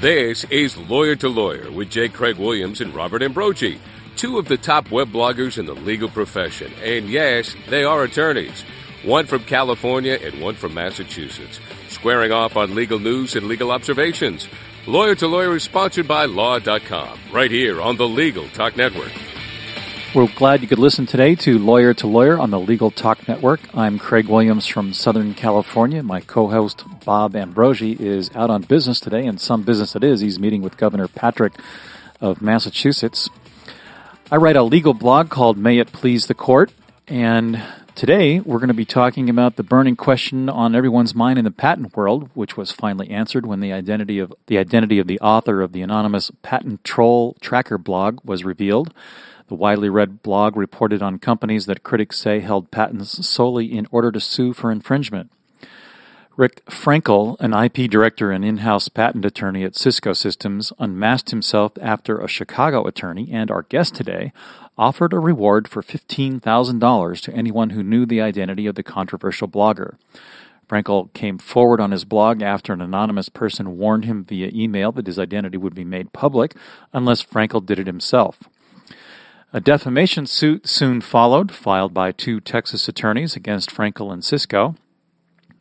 This is Lawyer to Lawyer with J. Craig Williams and Robert Ambrogi, two of the top web bloggers in the legal profession. And yes, they are attorneys, one from California and one from Massachusetts, squaring off on legal news and legal observations. Lawyer to Lawyer is sponsored by Law.com, right here on the Legal Talk Network. We're glad you could listen today to Lawyer to Lawyer on the Legal Talk Network. I'm Craig Williams from Southern California. My co-host Bob Ambrogi, is out on business today, and some business it is. He's meeting with Governor Patrick of Massachusetts. I write a legal blog called May It Please the Court, and today we're going to be talking about the burning question on everyone's mind in the patent world, which was finally answered when the identity of the identity of the author of the anonymous patent troll tracker blog was revealed. The widely read blog reported on companies that critics say held patents solely in order to sue for infringement. Rick Frankel, an IP director and in house patent attorney at Cisco Systems, unmasked himself after a Chicago attorney and our guest today offered a reward for $15,000 to anyone who knew the identity of the controversial blogger. Frankel came forward on his blog after an anonymous person warned him via email that his identity would be made public unless Frankel did it himself. A defamation suit soon followed, filed by two Texas attorneys against Frankel and Cisco.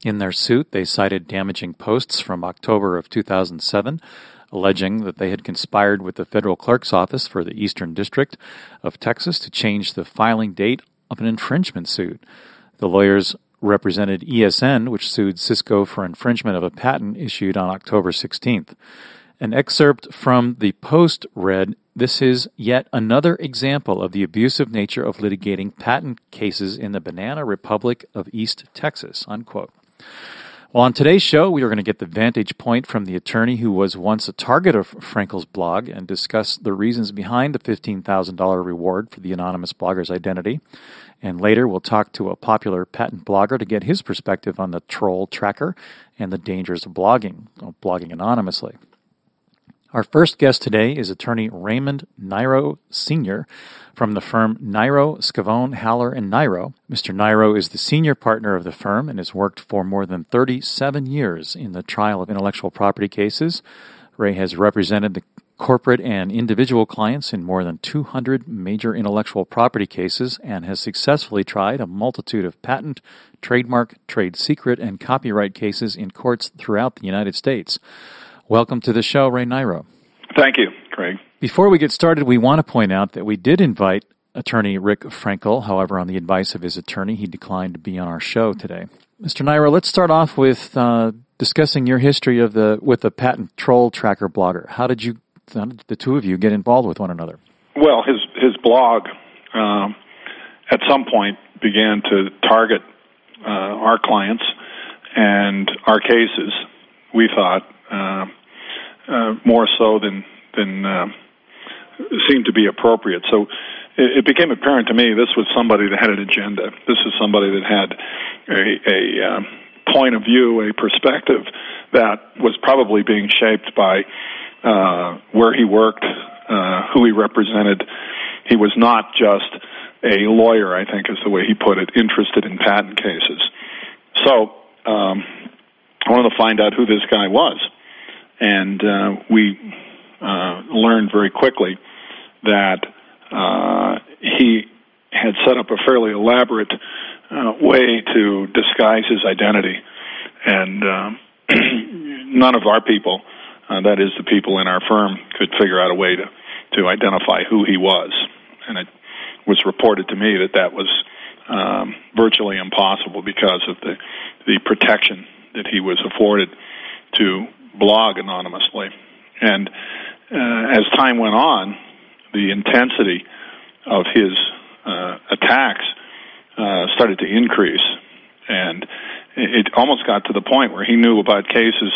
In their suit, they cited damaging posts from October of 2007, alleging that they had conspired with the federal clerk's office for the Eastern District of Texas to change the filing date of an infringement suit. The lawyers represented ESN, which sued Cisco for infringement of a patent issued on October 16th. An excerpt from the Post read This is yet another example of the abusive nature of litigating patent cases in the banana republic of East Texas. Unquote. Well, on today's show, we are going to get the vantage point from the attorney who was once a target of Frankel's blog and discuss the reasons behind the $15,000 reward for the anonymous blogger's identity. And later, we'll talk to a popular patent blogger to get his perspective on the troll tracker and the dangers of blogging, blogging anonymously. Our first guest today is attorney Raymond Niro Sr. from the firm Niro, Scavone, Haller, and Niro. Mr. Niro is the senior partner of the firm and has worked for more than 37 years in the trial of intellectual property cases. Ray has represented the corporate and individual clients in more than 200 major intellectual property cases and has successfully tried a multitude of patent, trademark, trade secret, and copyright cases in courts throughout the United States. Welcome to the show, Ray Niro. Thank you, Craig. Before we get started, we want to point out that we did invite attorney Rick Frankel. However, on the advice of his attorney, he declined to be on our show today. Mr. Niro, let's start off with uh, discussing your history of the with the patent troll tracker blogger. How did you, how did the two of you, get involved with one another? Well, his his blog um, at some point began to target uh, our clients and our cases. We thought. Uh, uh, more so than than uh, seemed to be appropriate. So it, it became apparent to me this was somebody that had an agenda. This is somebody that had a, a um, point of view, a perspective that was probably being shaped by uh, where he worked, uh, who he represented. He was not just a lawyer, I think is the way he put it, interested in patent cases. So um, I wanted to find out who this guy was and uh, we uh, learned very quickly that uh, he had set up a fairly elaborate uh, way to disguise his identity, and uh, none of our people, uh, that is, the people in our firm, could figure out a way to to identify who he was, and it was reported to me that that was um, virtually impossible because of the the protection that he was afforded to blog anonymously. And uh, as time went on, the intensity of his uh, attacks uh, started to increase, and it almost got to the point where he knew about cases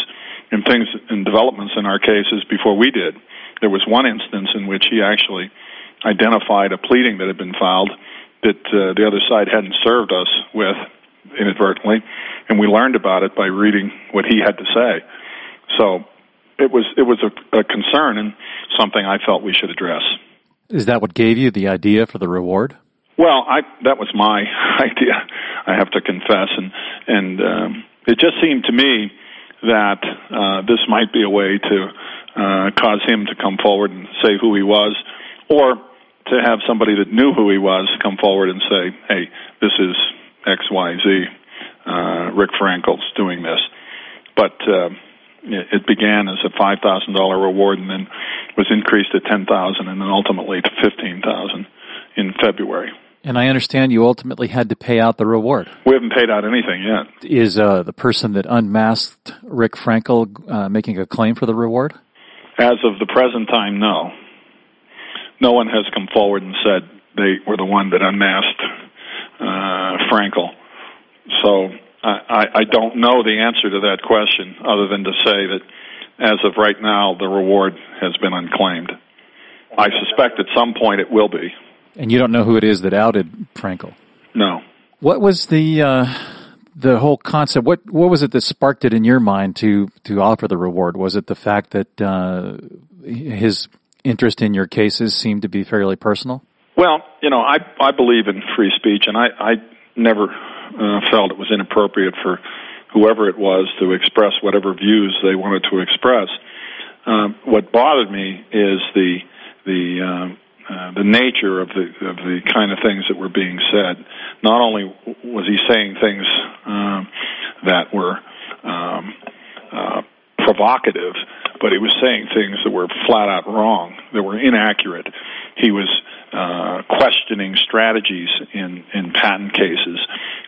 and things and developments in our cases before we did. There was one instance in which he actually identified a pleading that had been filed that uh, the other side hadn't served us with inadvertently, and we learned about it by reading what he had to say. So it was it was a, a concern and something I felt we should address. Is that what gave you the idea for the reward? Well, I that was my idea. I have to confess, and and um, it just seemed to me that uh, this might be a way to uh, cause him to come forward and say who he was, or to have somebody that knew who he was come forward and say, "Hey, this is X, Y, Z. Uh, Rick Frankel's doing this." But uh, it began as a five thousand dollar reward, and then was increased to ten thousand, and then ultimately to fifteen thousand in February. And I understand you ultimately had to pay out the reward. We haven't paid out anything yet. Is uh, the person that unmasked Rick Frankel uh, making a claim for the reward? As of the present time, no. No one has come forward and said they were the one that unmasked uh, Frankel. So I, I don't know the answer to that question other than to say that as of right now, the reward has been unclaimed. I suspect at some point it will be. And you don't know who it is that outed Frankel? No. What was the uh, the whole concept? What what was it that sparked it in your mind to to offer the reward? Was it the fact that uh, his interest in your cases seemed to be fairly personal? Well, you know, I I believe in free speech, and I I never uh, felt it was inappropriate for whoever it was to express whatever views they wanted to express. Um, what bothered me is the the um, uh, the nature of the of the kind of things that were being said. Not only was he saying things um, that were um, uh, provocative, but he was saying things that were flat out wrong, that were inaccurate. He was uh, questioning strategies in in patent cases,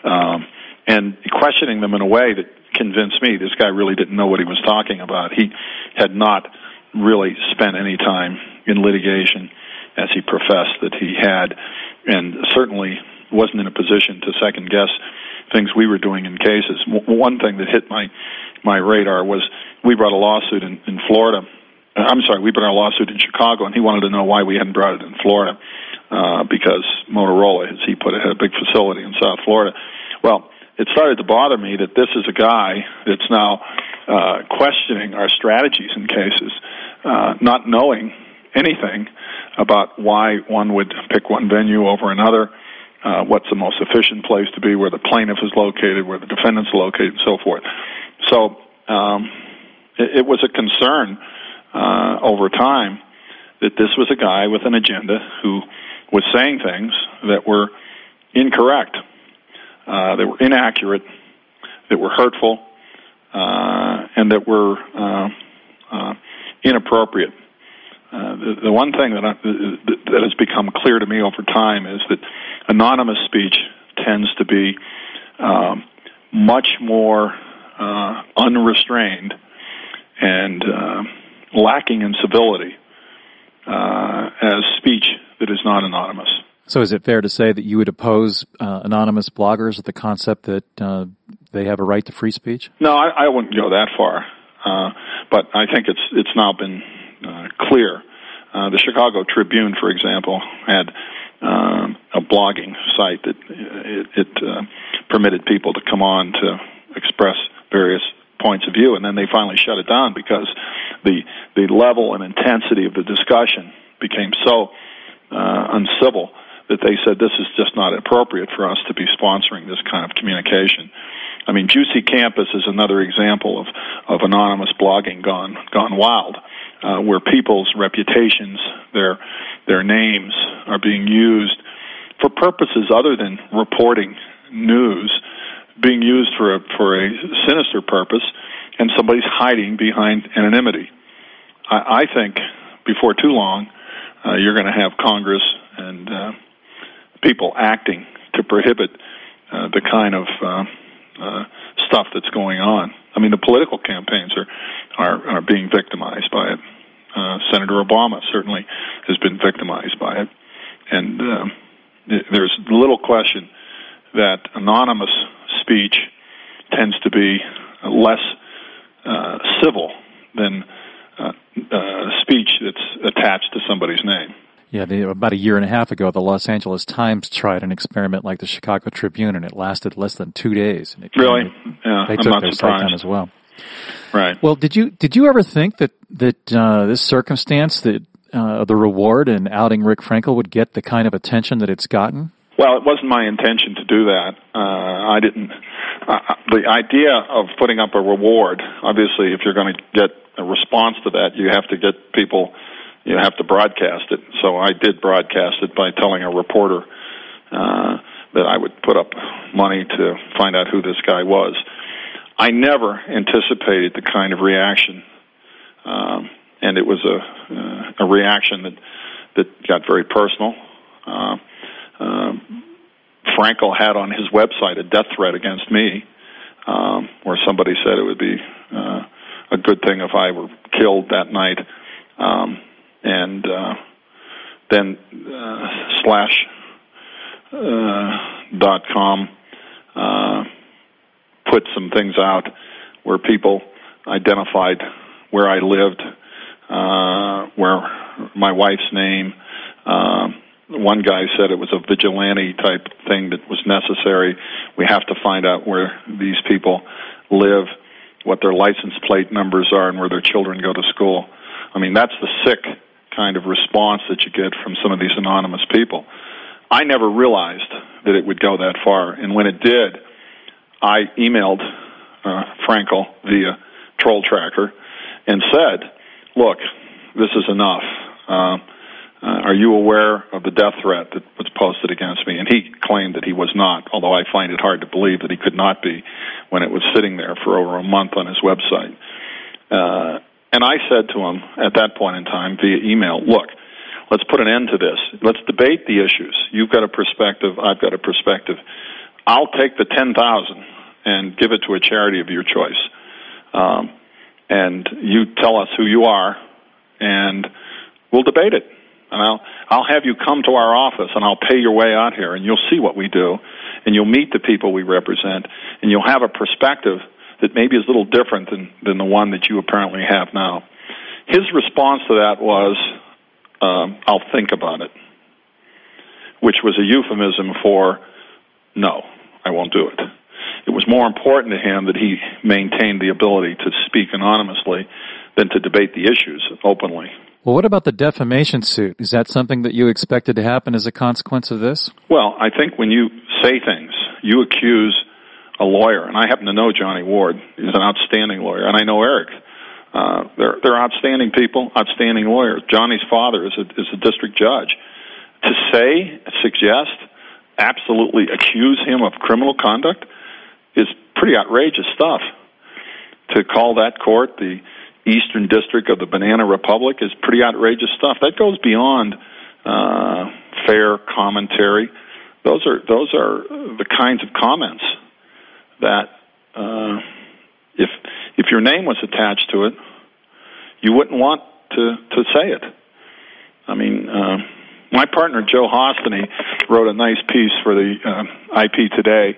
um, and questioning them in a way that convinced me this guy really didn't know what he was talking about. He had not really spent any time in litigation as he professed that he had, and certainly wasn't in a position to second guess things we were doing in cases. One thing that hit my my radar was we brought a lawsuit in, in Florida I'm sorry, we brought a lawsuit in Chicago, and he wanted to know why we hadn't brought it in Florida, uh, because Motorola, as he put it, had a big facility in South Florida. Well, it started to bother me that this is a guy that's now uh, questioning our strategies in cases, uh, not knowing anything about why one would pick one venue over another, uh, what's the most efficient place to be, where the plaintiff is located, where the defendant's located, and so forth. So um, it, it was a concern uh, over time that this was a guy with an agenda who was saying things that were incorrect, uh, that were inaccurate, that were hurtful, uh, and that were uh, uh, inappropriate. Uh, the, the one thing that, I, that has become clear to me over time is that anonymous speech tends to be um, much more unrestrained and uh, lacking in civility uh, as speech that is not anonymous. So, is it fair to say that you would oppose uh, anonymous bloggers with the concept that uh, they have a right to free speech? No, I, I wouldn't go that far, uh, but I think it's it's now been uh, clear. Uh, the Chicago Tribune, for example, had um, a blogging site that it, it permitted people to come on to express various points of view, and then they finally shut it down because the the level and intensity of the discussion became so uh, uncivil that they said this is just not appropriate for us to be sponsoring this kind of communication. I mean, Juicy Campus is another example of of anonymous blogging gone gone wild, uh, where people's reputations, their their names, are being used for purposes other than reporting news being used for a, for a sinister purpose, and somebody's hiding behind anonymity. I, I think before too long, uh, you're going to have Congress and uh, people acting to prohibit uh, the kind of uh, uh, stuff that's going on. I mean, the political campaigns are are, are being victimized by it. Uh, Senator Obama certainly has been victimized by it, and there's little question that anonymous speech tends to be less uh, civil than uh, uh, speech that's attached to somebody's name. Yeah, the, about a year and a half ago, the Los Angeles Times tried an experiment like the Chicago Tribune, and it lasted less than two days. And it, really? yeah, they I'm took not their surprised. down as well. Right. Well, did you did you ever think that that uh, this circumstance that uh, the reward in outing Rick Frankel would get the kind of attention that it's gotten? Well, it wasn't my intention to do that. Uh, I didn't uh, the idea of putting up a reward, obviously, if you're going to get a response to that, you have to get people, you have to broadcast it. So I did broadcast it by telling a reporter uh, that I would put up money to find out who this guy was. I never anticipated the kind of reaction, um, and it was a uh, a reaction that that got very personal. Uh, uh, Frankel had on his website a death threat against me, um, where somebody said it would be uh, a good thing if I were killed that night, um, and uh, then uh, slash uh, dot com uh, put some things out where people identified where I lived, uh, where my wife's name. Um, one guy said it was a vigilante type thing that was necessary. We have to find out where these people live, what their license plate numbers are, and where their children go to school. I mean, that's the sick kind of response that you get from some of these anonymous people. I never realized that it would go that far, and when it did, I emailed uh, Frankel via Troll Tracker and said, "Look, this is enough." Uh, uh, are you aware of the death threat that was posted against me? And he claimed that he was not, although I find it hard to believe that he could not be when it was sitting there for over a month on his website. Uh, and I said to him at that point in time via email, look, let's put an end to this. Let's debate the issues. You've got a perspective, I've got a perspective. I'll take the 10,000 and give it to a charity of your choice. Um, and you tell us who you are, and we'll debate it and I'll I'll have you come to our office and I'll pay your way out here and you'll see what we do and you'll meet the people we represent and you'll have a perspective that maybe is a little different than than the one that you apparently have now. His response to that was, um, "I'll think about it," which was a euphemism for, "No, I won't do it." It was more important to him that he maintained the ability to speak anonymously than to debate the issues openly. Well, what about the defamation suit? Is that something that you expected to happen as a consequence of this? Well, I think when you say things, you accuse a lawyer, and I happen to know Johnny Ward. He's an outstanding lawyer, and I know Eric. Uh, they're they're outstanding people, outstanding lawyers. Johnny's father is a is a district judge. To say, suggest, absolutely accuse him of criminal conduct is pretty outrageous stuff. To call that court the Eastern District of the Banana Republic is pretty outrageous stuff. That goes beyond uh, fair commentary. Those are those are the kinds of comments that uh, if if your name was attached to it, you wouldn't want to to say it. I mean, uh, my partner Joe Hosteny wrote a nice piece for the uh, IP Today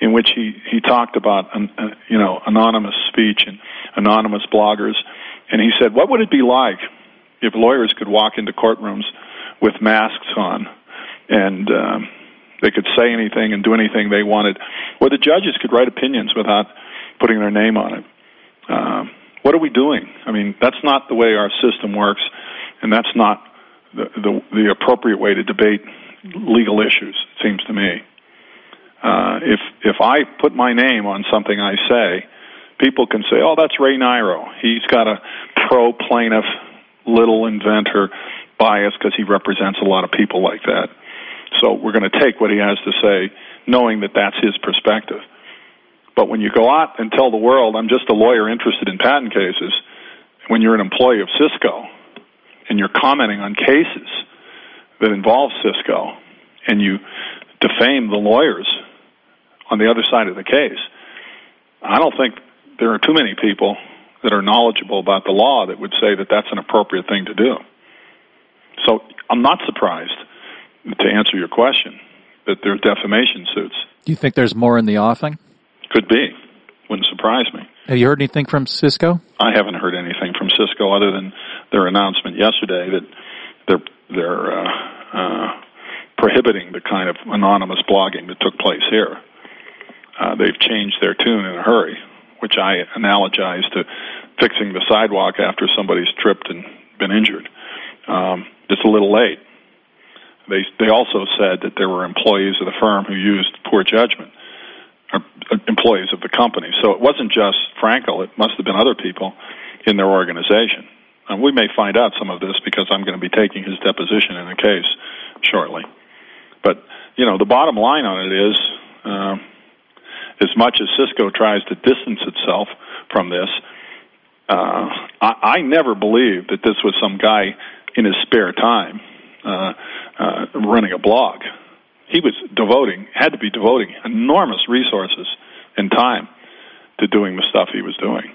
in which he he talked about uh, you know anonymous speech and anonymous bloggers, and he said, "What would it be like if lawyers could walk into courtrooms with masks on, and um, they could say anything and do anything they wanted, or the judges could write opinions without putting their name on it?" Um, what are we doing? I mean, that's not the way our system works, and that's not the, the, the appropriate way to debate legal issues. It seems to me. Uh, if if I put my name on something I say, people can say, "Oh, that's Ray Niro. He's got a pro plaintiff, little inventor bias because he represents a lot of people like that." So we're going to take what he has to say, knowing that that's his perspective. But when you go out and tell the world, "I'm just a lawyer interested in patent cases," when you're an employee of Cisco and you're commenting on cases that involve Cisco, and you defame the lawyers on the other side of the case. I don't think there are too many people that are knowledgeable about the law that would say that that's an appropriate thing to do. So I'm not surprised, to answer your question, that there are defamation suits. Do you think there's more in the offing? Could be. Wouldn't surprise me. Have you heard anything from Cisco? I haven't heard anything from Cisco other than their announcement yesterday that they're they're uh, uh, prohibiting the kind of anonymous blogging that took place here uh, they've changed their tune in a hurry, which I analogize to fixing the sidewalk after somebody's tripped and been injured. Um, it's a little late. They they also said that there were employees of the firm who used poor judgment. Uh, uh employees of the company. So it wasn't just Frankel; it must have been other people in their organization. And we may find out some of this because I'm going to be taking his deposition in the case shortly. But you know, the bottom line on it is, uh, as much as Cisco tries to distance itself from this, uh, I, I never believed that this was some guy in his spare time uh, uh, running a blog. He was devoting, had to be devoting enormous resources and time to doing the stuff he was doing.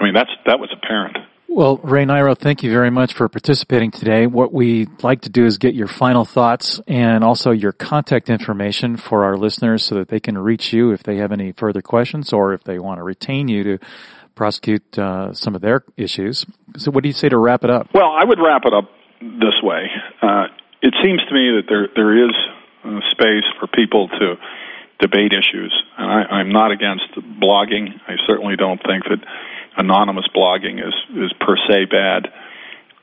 I mean, that's that was apparent. Well, Ray Niro, thank you very much for participating today. What we'd like to do is get your final thoughts and also your contact information for our listeners so that they can reach you if they have any further questions or if they want to retain you to prosecute uh, some of their issues. So, what do you say to wrap it up? Well, I would wrap it up this way. Uh, it seems to me that there there is space for people to debate issues, and I, I'm not against blogging. I certainly don't think that anonymous blogging is is per se bad.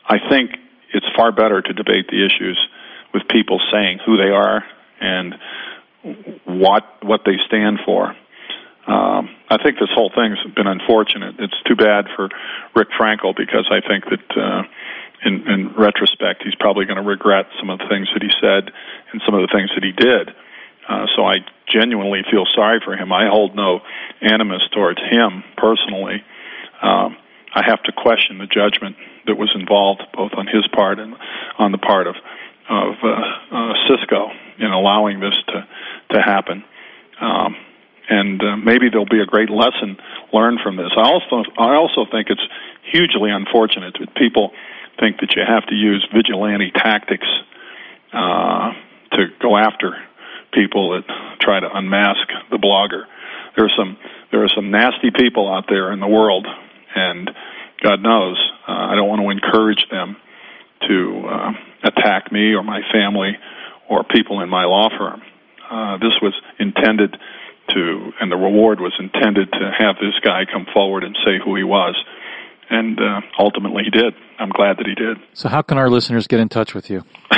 I think it's far better to debate the issues with people saying who they are and what what they stand for. Um, I think this whole thing's been unfortunate. It's too bad for Rick Frankel because I think that uh, in, in retrospect he's probably going to regret some of the things that he said and some of the things that he did. Uh, so I genuinely feel sorry for him. I hold no animus towards him personally um, I have to question the judgment that was involved, both on his part and on the part of of uh, uh, Cisco in allowing this to to happen. Um, and uh, maybe there'll be a great lesson learned from this. I also I also think it's hugely unfortunate that people think that you have to use vigilante tactics uh, to go after people that try to unmask the blogger. There are some there are some nasty people out there in the world and God knows uh, I don't want to encourage them to uh, attack me or my family or people in my law firm. Uh, this was intended to, and the reward was intended to have this guy come forward and say who he was. And uh, ultimately, he did. I'm glad that he did. So, how can our listeners get in touch with you?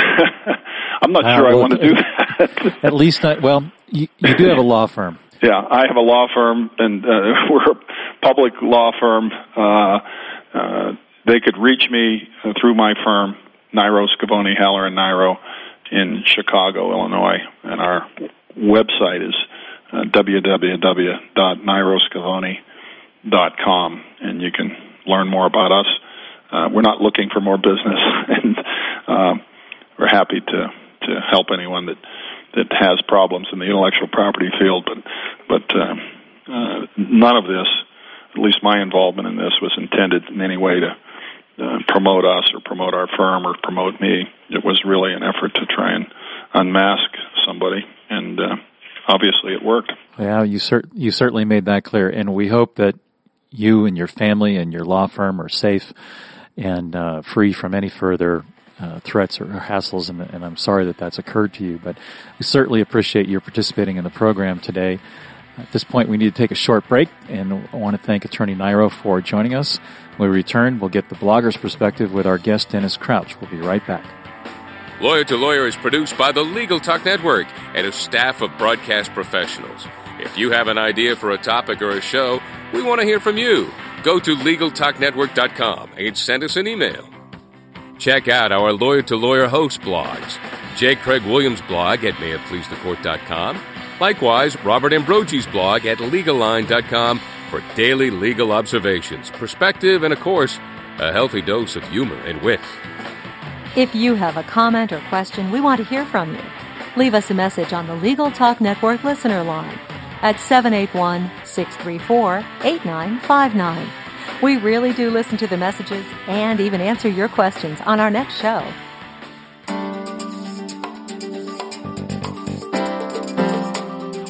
I'm not uh, sure well, I want to do that. at least, not, well, you, you do have a law firm. Yeah, I have a law firm, and uh, we're public law firm. Uh, uh, they could reach me through my firm, Niro Scavone Haller and Niro, in Chicago, Illinois, and our website is uh, www.niroschiavone.com, and you can learn more about us. Uh, we're not looking for more business, and uh, we're happy to to help anyone that that has problems in the intellectual property field, but but uh, none of this, at least my involvement in this, was intended in any way to uh, promote us or promote our firm or promote me. It was really an effort to try and unmask somebody, and uh, obviously it worked. Yeah, you cert- you certainly made that clear, and we hope that you and your family and your law firm are safe and uh, free from any further uh, threats or hassles, and, and, I'm sorry that that's occurred to you. But we certainly appreciate your participating in the program today. At this point, we need to take a short break, and I want to thank Attorney Niro for joining us. When we return, we'll get the blogger's perspective with our guest, Dennis Crouch. We'll be right back. Lawyer to Lawyer is produced by the Legal Talk Network and a staff of broadcast professionals. If you have an idea for a topic or a show, we want to hear from you. Go to LegalTalkNetwork.com and send us an email. Check out our Lawyer to Lawyer host blogs. J. Craig Williams' blog at mayitpleasethecourt.com. Likewise, Robert Ambrogi's blog at legalline.com for daily legal observations, perspective, and of course, a healthy dose of humor and wit. If you have a comment or question, we want to hear from you. Leave us a message on the Legal Talk Network listener line at 781 634 8959. We really do listen to the messages and even answer your questions on our next show.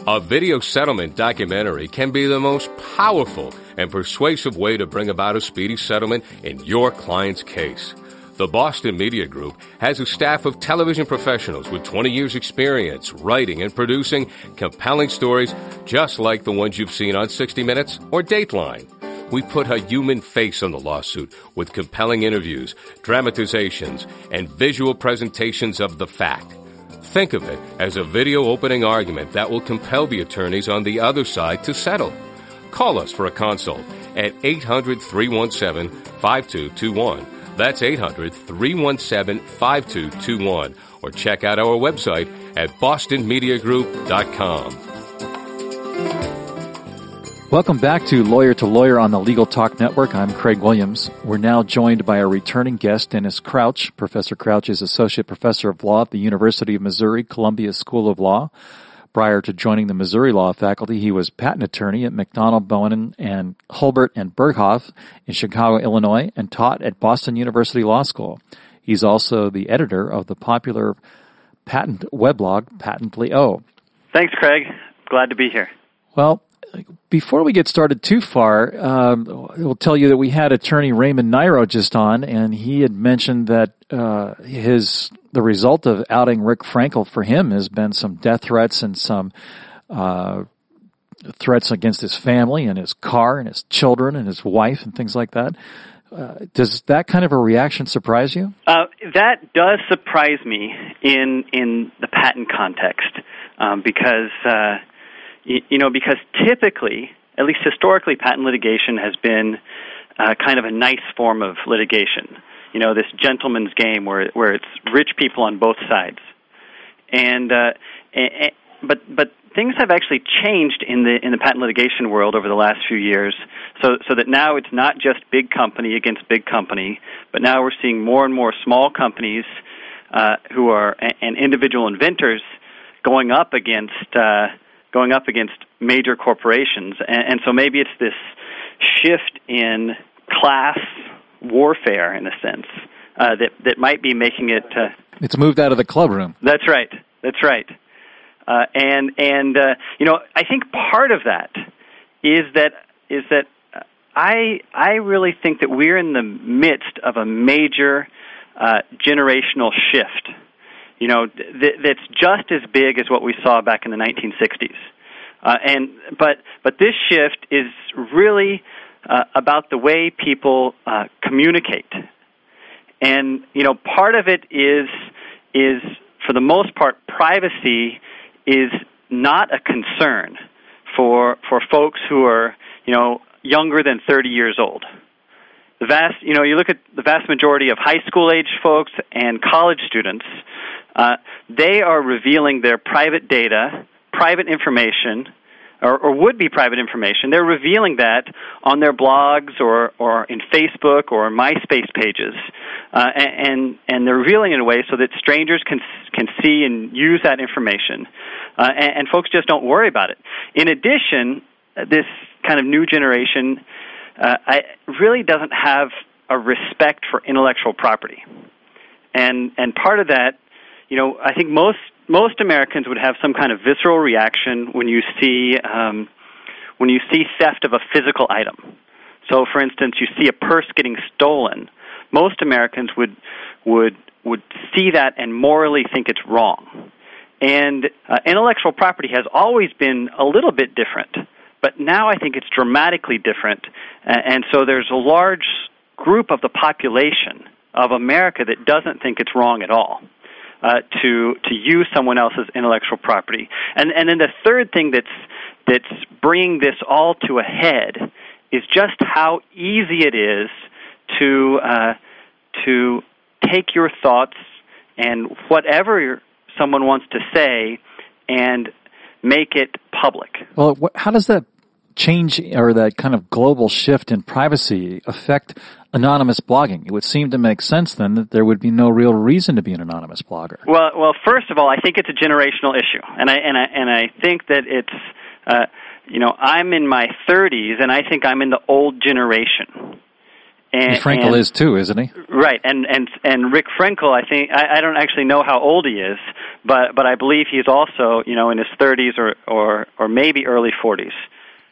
A video settlement documentary can be the most powerful and persuasive way to bring about a speedy settlement in your client's case. The Boston Media Group has a staff of television professionals with 20 years experience writing and producing compelling stories just like the ones you've seen on 60 Minutes or Dateline. We put a human face on the lawsuit with compelling interviews, dramatizations, and visual presentations of the fact. Think of it as a video opening argument that will compel the attorneys on the other side to settle. Call us for a consult at 800 317 5221. That's 800 317 5221. Or check out our website at bostonmediagroup.com. Welcome back to Lawyer to Lawyer on the Legal Talk Network. I'm Craig Williams. We're now joined by our returning guest, Dennis Crouch. Professor Crouch is Associate Professor of Law at the University of Missouri Columbia School of Law. Prior to joining the Missouri Law faculty, he was patent attorney at McDonnell Boehnen and Hulbert and Berghoff in Chicago, Illinois, and taught at Boston University Law School. He's also the editor of the popular patent weblog Patently O. Thanks, Craig. Glad to be here. Well, before we get started too far, um, we'll tell you that we had attorney Raymond Niro just on, and he had mentioned that uh, his the result of outing Rick Frankel for him has been some death threats and some uh, threats against his family and his car and his children and his wife and things like that. Uh, does that kind of a reaction surprise you? Uh, that does surprise me in in the patent context um, because uh, you know, because typically, at least historically, patent litigation has been uh, kind of a nice form of litigation. You know, this gentleman's game where where it's rich people on both sides, and, uh, and but but things have actually changed in the in the patent litigation world over the last few years. So so that now it's not just big company against big company, but now we're seeing more and more small companies uh, who are and individual inventors going up against. Uh, going up against major corporations. And, and so maybe it's this shift in class warfare, in a sense, uh, that that might be making it. Uh, it's moved out of the club room. That's right. That's right. Uh, and and uh, you know, I think part of that is that is that I I really think that we're in the midst of a major uh, generational shift you know, th- that's just as big as what we saw back in the 1960s. Uh, and but but this shift is really uh, about the way people uh, communicate, and you know, part of it is is for the most part, privacy is not a concern for for folks who are you know younger than 30 years old. The vast, you know, you look at the vast majority of high school age folks and college students uh, they are revealing their private data, private information, or, or, would be private information. They're revealing that on their blogs or, or in Facebook or MySpace pages, uh, and and they're revealing it in a way so that strangers can can see and use that information, uh, and, and, folks just don't worry about it. In addition, this kind of new generation uh, I, really doesn't have a respect for intellectual property, and and part of that you know, I think most most Americans would have some kind of visceral reaction when you see um, when you see theft of a physical item. So, for instance, you see a purse getting stolen. Most Americans would would would see that and morally think it's wrong. And uh, intellectual property has always been a little bit different, but now I think it's dramatically different. And so there's a large group of the population of America that doesn't think it's wrong at all uh, to to use someone else's intellectual property. And and then the third thing that's that's bringing this all to a head is just how easy it is to uh, to take your thoughts and whatever someone wants to say and make it public. Well, how does that change or that kind of global shift in privacy affect anonymous blogging? It would seem to make sense then that there would be no real reason to be an anonymous blogger. Well, well, first of all, I think it's a generational issue, and I and I and I think that it's. Uh, you know, I'm in my 30s, and I think I'm in the old generation. And, Frankel and, is too, isn't he? Right, and and and Rick Frankel, I think I, I don't actually know how old he is, but but I believe he's also you know in his 30s or or or maybe early 40s.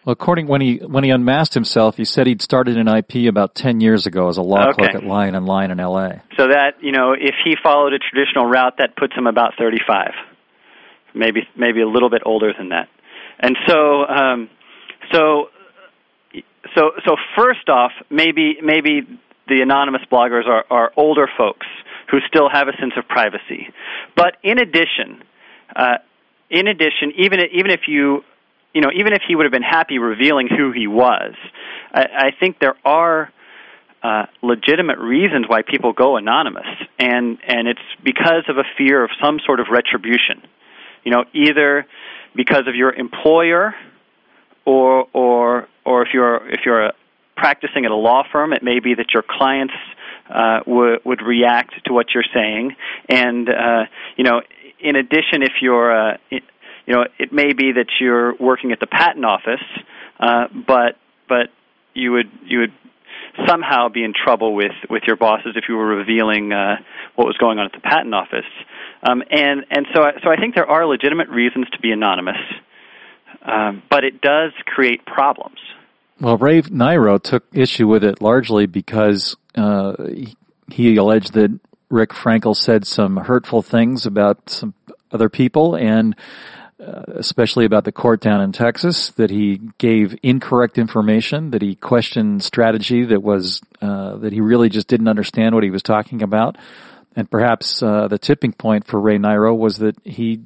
Well, according when he when he unmasked himself, he said he'd started in IP about ten years ago as a law okay. clerk at Lyon and Lyon in L.A. So that you know, if he followed a traditional route, that puts him about thirty-five, maybe maybe a little bit older than that. And so, um, so, so, so first off, maybe maybe the anonymous bloggers are, are older folks who still have a sense of privacy. But in addition, uh, in addition, even even if you you know even if he would have been happy revealing who he was, I, I think there are uh, legitimate reasons why people go anonymous, and and it's because of a fear of some sort of retribution. You know, either because of your employer, or or or if you're if you're a, practicing at a law firm, it may be that your clients uh, would would react to what you're saying, and uh, you know, in addition, if you're uh, you know, it may be that you're working at the patent office, uh, but but you would you would somehow be in trouble with with your bosses if you were revealing uh, what was going on at the patent office. Um, and and so I, so I think there are legitimate reasons to be anonymous, um, but it does create problems. Well, Ray Niro took issue with it largely because uh, he, he alleged that Rick Frankel said some hurtful things about some other people and uh, especially about the court down in Texas, that he gave incorrect information, that he questioned strategy that was, uh, that he really just didn't understand what he was talking about. And perhaps uh, the tipping point for Ray Niro was that he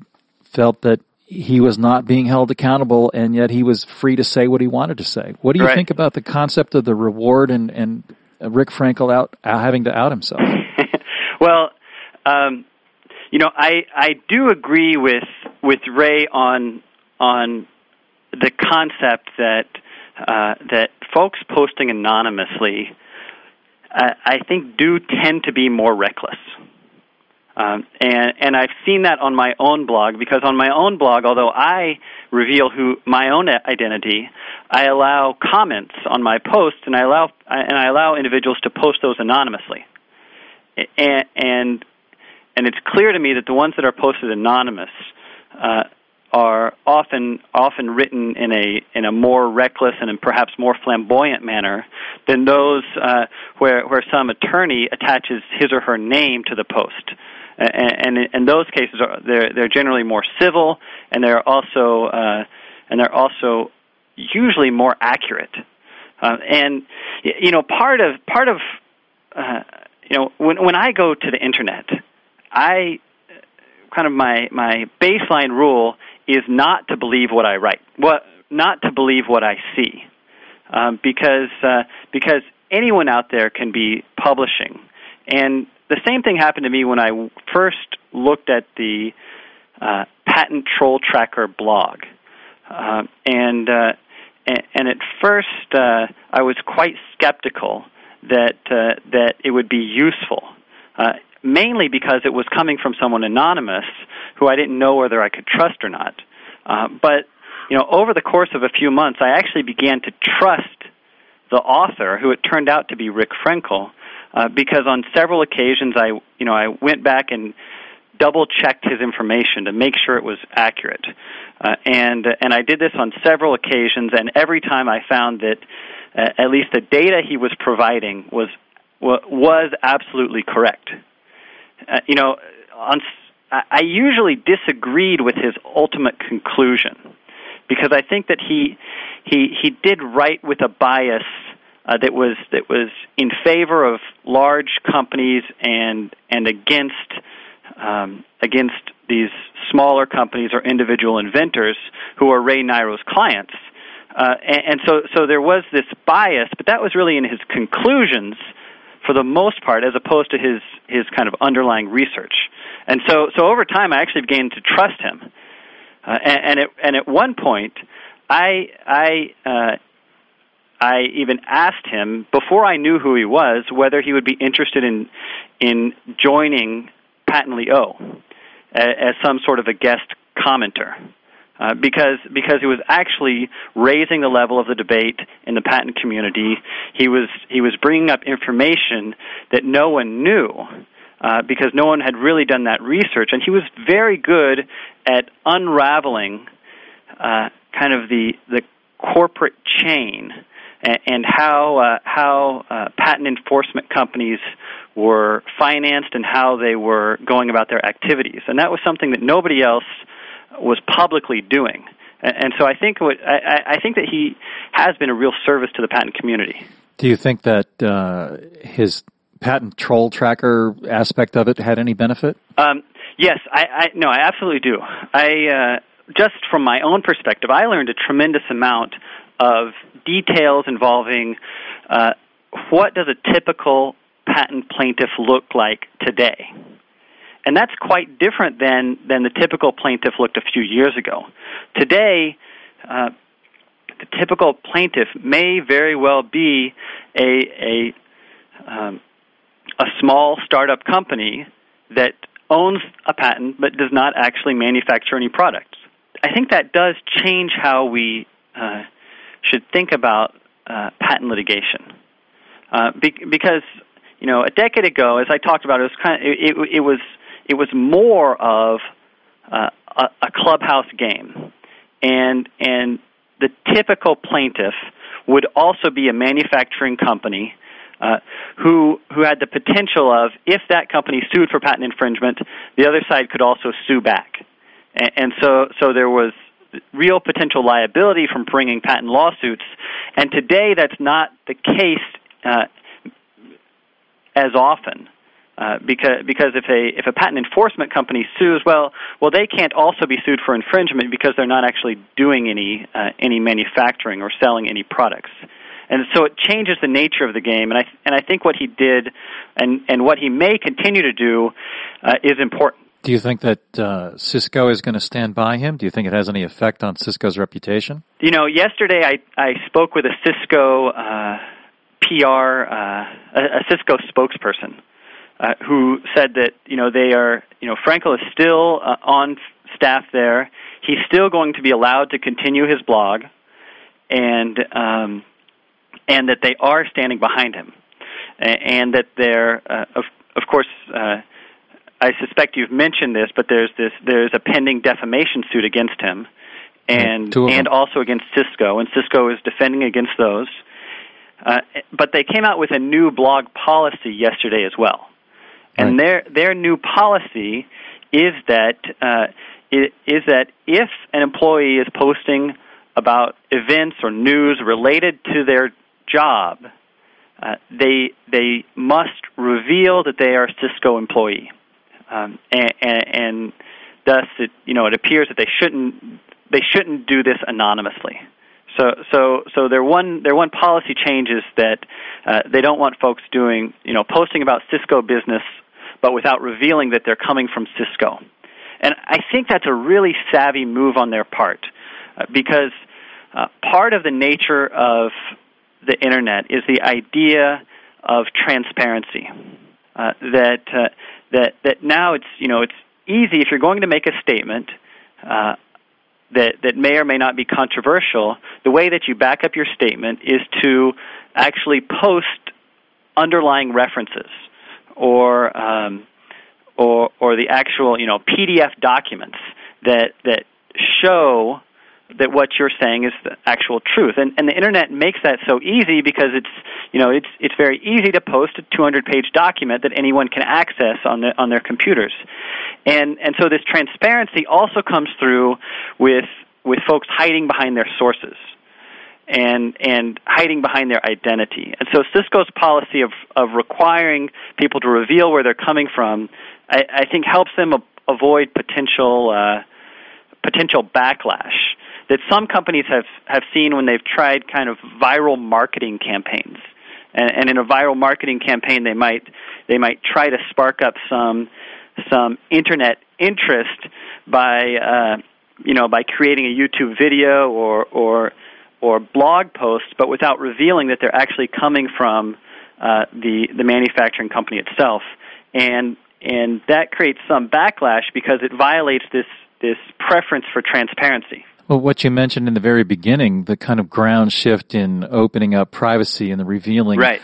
felt that he was not being held accountable and yet he was free to say what he wanted to say. What do you right. think about the concept of the reward and, and Rick Frankel out having to out himself? well, um, you know, I I do agree with with Ray on on the concept that uh, that folks posting anonymously, uh, I think, do tend to be more reckless. Um, and and I've seen that on my own blog because on my own blog, although I reveal who my own identity, I allow comments on my posts, and I allow and I allow individuals to post those anonymously. And, and and it's clear to me that the ones that are posted anonymous uh, are often often written in a in a more reckless and perhaps more flamboyant manner than those uh, where where some attorney attaches his or her name to the post. And, in those cases, they're they're generally more civil, and they're also uh, and they're also usually more accurate. Uh, and you know, part of part of uh, you know when when I go to the internet, I kind of my my baseline rule is not to believe what I write, what not to believe what I see, um, because uh, because anyone out there can be publishing, and the same thing happened to me when I first looked at the uh, patent troll tracker blog, uh, and, uh, and and at first uh, I was quite skeptical that uh, that it would be useful. Mainly because it was coming from someone anonymous who I didn't know whether I could trust or not. Uh, but you know, over the course of a few months, I actually began to trust the author, who it turned out to be Rick Frankel, uh, because on several occasions I, you know, I went back and double checked his information to make sure it was accurate, uh, and and I did this on several occasions, and every time I found that uh, at least the data he was providing was was absolutely correct uh, you know, on, I usually disagreed with his ultimate conclusion because I think that he he he did write with a bias uh, that was that was in favor of large companies and and against um, against these smaller companies or individual inventors who are Ray Niro's clients. Uh, and, and so so there was this bias, but that was really in his conclusions for the most part, as opposed to his his kind of underlying research. And so, so over time, I actually began to trust him. Uh, and, and, it, and at one point, I I uh, I even asked him before I knew who he was whether he would be interested in in joining Patently O as, as some sort of a guest commenter. Uh, because because he was actually raising the level of the debate in the patent community. He was he was bringing up information that no one knew. Uh, because no one had really done that research, and he was very good at unraveling uh, kind of the the corporate chain and, and how uh, how uh, patent enforcement companies were financed and how they were going about their activities, and that was something that nobody else was publicly doing. And so I think what I, I think that he has been a real service to the patent community. Do you think that uh, his patent troll tracker aspect of it had any benefit? Um, Yes, I, I no, I absolutely do. I uh, just from my own perspective, I learned a tremendous amount of details involving uh, what does a typical patent plaintiff look like today. And that's quite different than, than the typical plaintiff looked a few years ago. Today, uh, the typical plaintiff may very well be a, a, um, a small startup company that owns a patent but does not actually manufacture any products. I think that does change how we uh, should think about uh, patent litigation. Uh, be- because you know, a decade ago, as I talked about, it was kind of, it, it, it was it was more of uh, a, a clubhouse game, and and the typical plaintiff would also be a manufacturing company uh, who who had the potential of if that company sued for patent infringement, the other side could also sue back, and, and so so there was real potential liability from bringing patent lawsuits, and today that's not the case uh, as often. Uh, because because if a if a patent enforcement company sues, well, well they can't also be sued for infringement because they're not actually doing any uh, any manufacturing or selling any products, and so it changes the nature of the game. And I and I think what he did, and and what he may continue to do, uh, is important. Do you think that uh, Cisco is going to stand by him? Do you think it has any effect on Cisco's reputation? You know, yesterday I I spoke with a Cisco uh, PR, uh, a, a Cisco spokesperson, uh, who said that you know they are, you know, Frankel is still uh, on staff there. He's still going to be allowed to continue his blog, and um, and that they are standing behind him, and that they're, uh, of of course. Uh, I suspect you've mentioned this, but there's this there's a pending defamation suit against him, and and also against Cisco, and Cisco is defending against those. Uh, but they came out with a new blog policy yesterday as well, and right. their their new policy is that uh, is that if an employee is posting about events or news related to their job, uh, they they must reveal that they are a Cisco employee, um, and, and, and thus it you know it appears that they shouldn't they shouldn't do this anonymously. So, so, so their one their one policy change is that uh, they don't want folks doing you know posting about Cisco business, but without revealing that they're coming from Cisco. And I think that's a really savvy move on their part, uh, because uh, part of the nature of the internet is the idea of transparency. Uh, that uh, that that now it's you know it's easy if you're going to make a statement. Uh, that, that may or may not be controversial, the way that you back up your statement is to actually post underlying references or, um, or, or the actual you know, PDF documents that, that show that what you're saying is the actual truth. And, and the internet makes that so easy because it's, you know, it's, it's very easy to post a 200 page document that anyone can access on, the, on their computers. And, and so this transparency also comes through with, with folks hiding behind their sources and and hiding behind their identity. And so Cisco's policy of of requiring people to reveal where they're coming from, I, I think helps them avoid potential uh, potential backlash that some companies have, have seen when they've tried kind of viral marketing campaigns. And, and in a viral marketing campaign, they might they might try to spark up some some internet interest by uh, you know by creating a YouTube video or or or blog post, but without revealing that they're actually coming from uh, the the manufacturing company itself, and and that creates some backlash because it violates this this preference for transparency. Well, what you mentioned in the very beginning, the kind of ground shift in opening up privacy and the revealing. Right.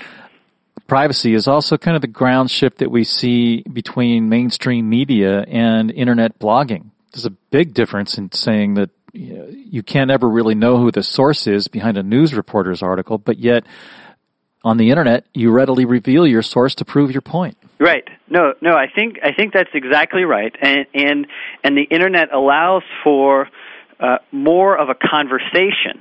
Privacy is also kind of the ground shift that we see between mainstream media and internet blogging. There's a big difference in saying that you can't ever really know who the source is behind a news reporter's article, but yet on the internet you readily reveal your source to prove your point. Right. No, no, I think I think that's exactly right. And and and the internet allows for uh, more of a conversation.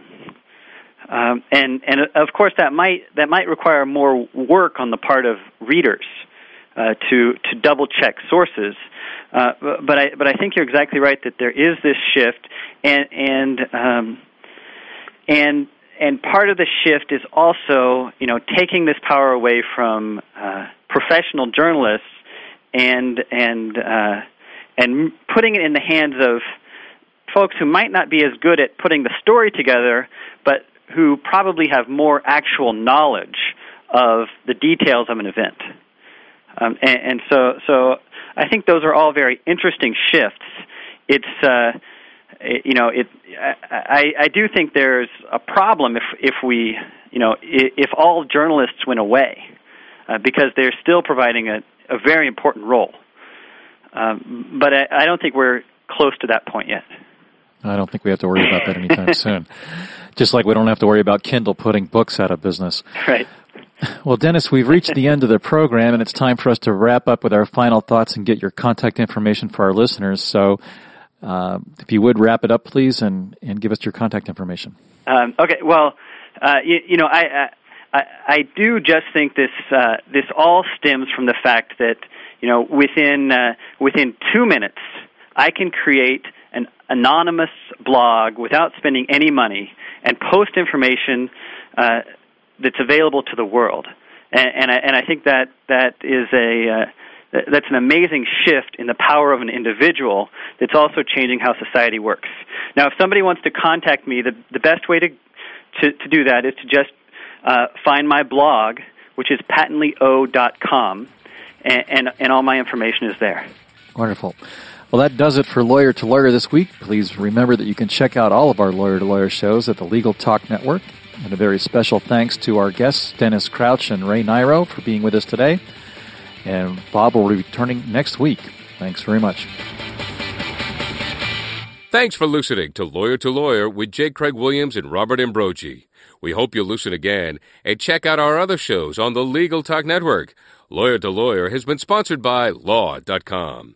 Um, and and of course that might that might require more work on the part of readers uh, to to double check sources. Uh, but I but I think you're exactly right that there is this shift, and and um, and and part of the shift is also you know taking this power away from uh, professional journalists and and uh, and putting it in the hands of folks who might not be as good at putting the story together, but who probably have more actual knowledge of the details of an event. Um, and, and so so I think those are all very interesting shifts. It's uh, you know it. I, I do think there's a problem if if we you know if all journalists went away uh, because they're still providing a, a very important role. Um, but I, I don't think we're close to that point yet. I don't think we have to worry about that anytime soon. Just like we don't have to worry about Kindle putting books out of business. Right. Well, Dennis, we've reached the end of the program, and it's time for us to wrap up with our final thoughts and get your contact information for our listeners. So, uh, if you would wrap it up, please, and, and give us your contact information. Um, okay. Well, uh, you, you, know, I, I I do just think this uh, this all stems from the fact that you know within uh, within two minutes I can create an anonymous blog without spending any money and post information uh, that's available to the world. And, and, I, and I think that that is a uh, that's an amazing shift in the power of an individual that's also changing how society works. Now, if somebody wants to contact me, the, the best way to, to, to do that is to just uh, find my blog, which is patentlyo.com, and, and, and all my information is there. Wonderful. Well, that does it for Lawyer to Lawyer this week. Please remember that you can check out all of our Lawyer to Lawyer shows at the Legal Talk Network. And a very special thanks to our guests, Dennis Crouch and Ray Niro, for being with us today. And Bob will be returning next week. Thanks very much. Thanks for listening to Lawyer to Lawyer with J. Craig Williams and Robert Ambrogi. We hope you'll listen again and check out our other shows on the Legal Talk Network. Lawyer to Lawyer has been sponsored by Law.com.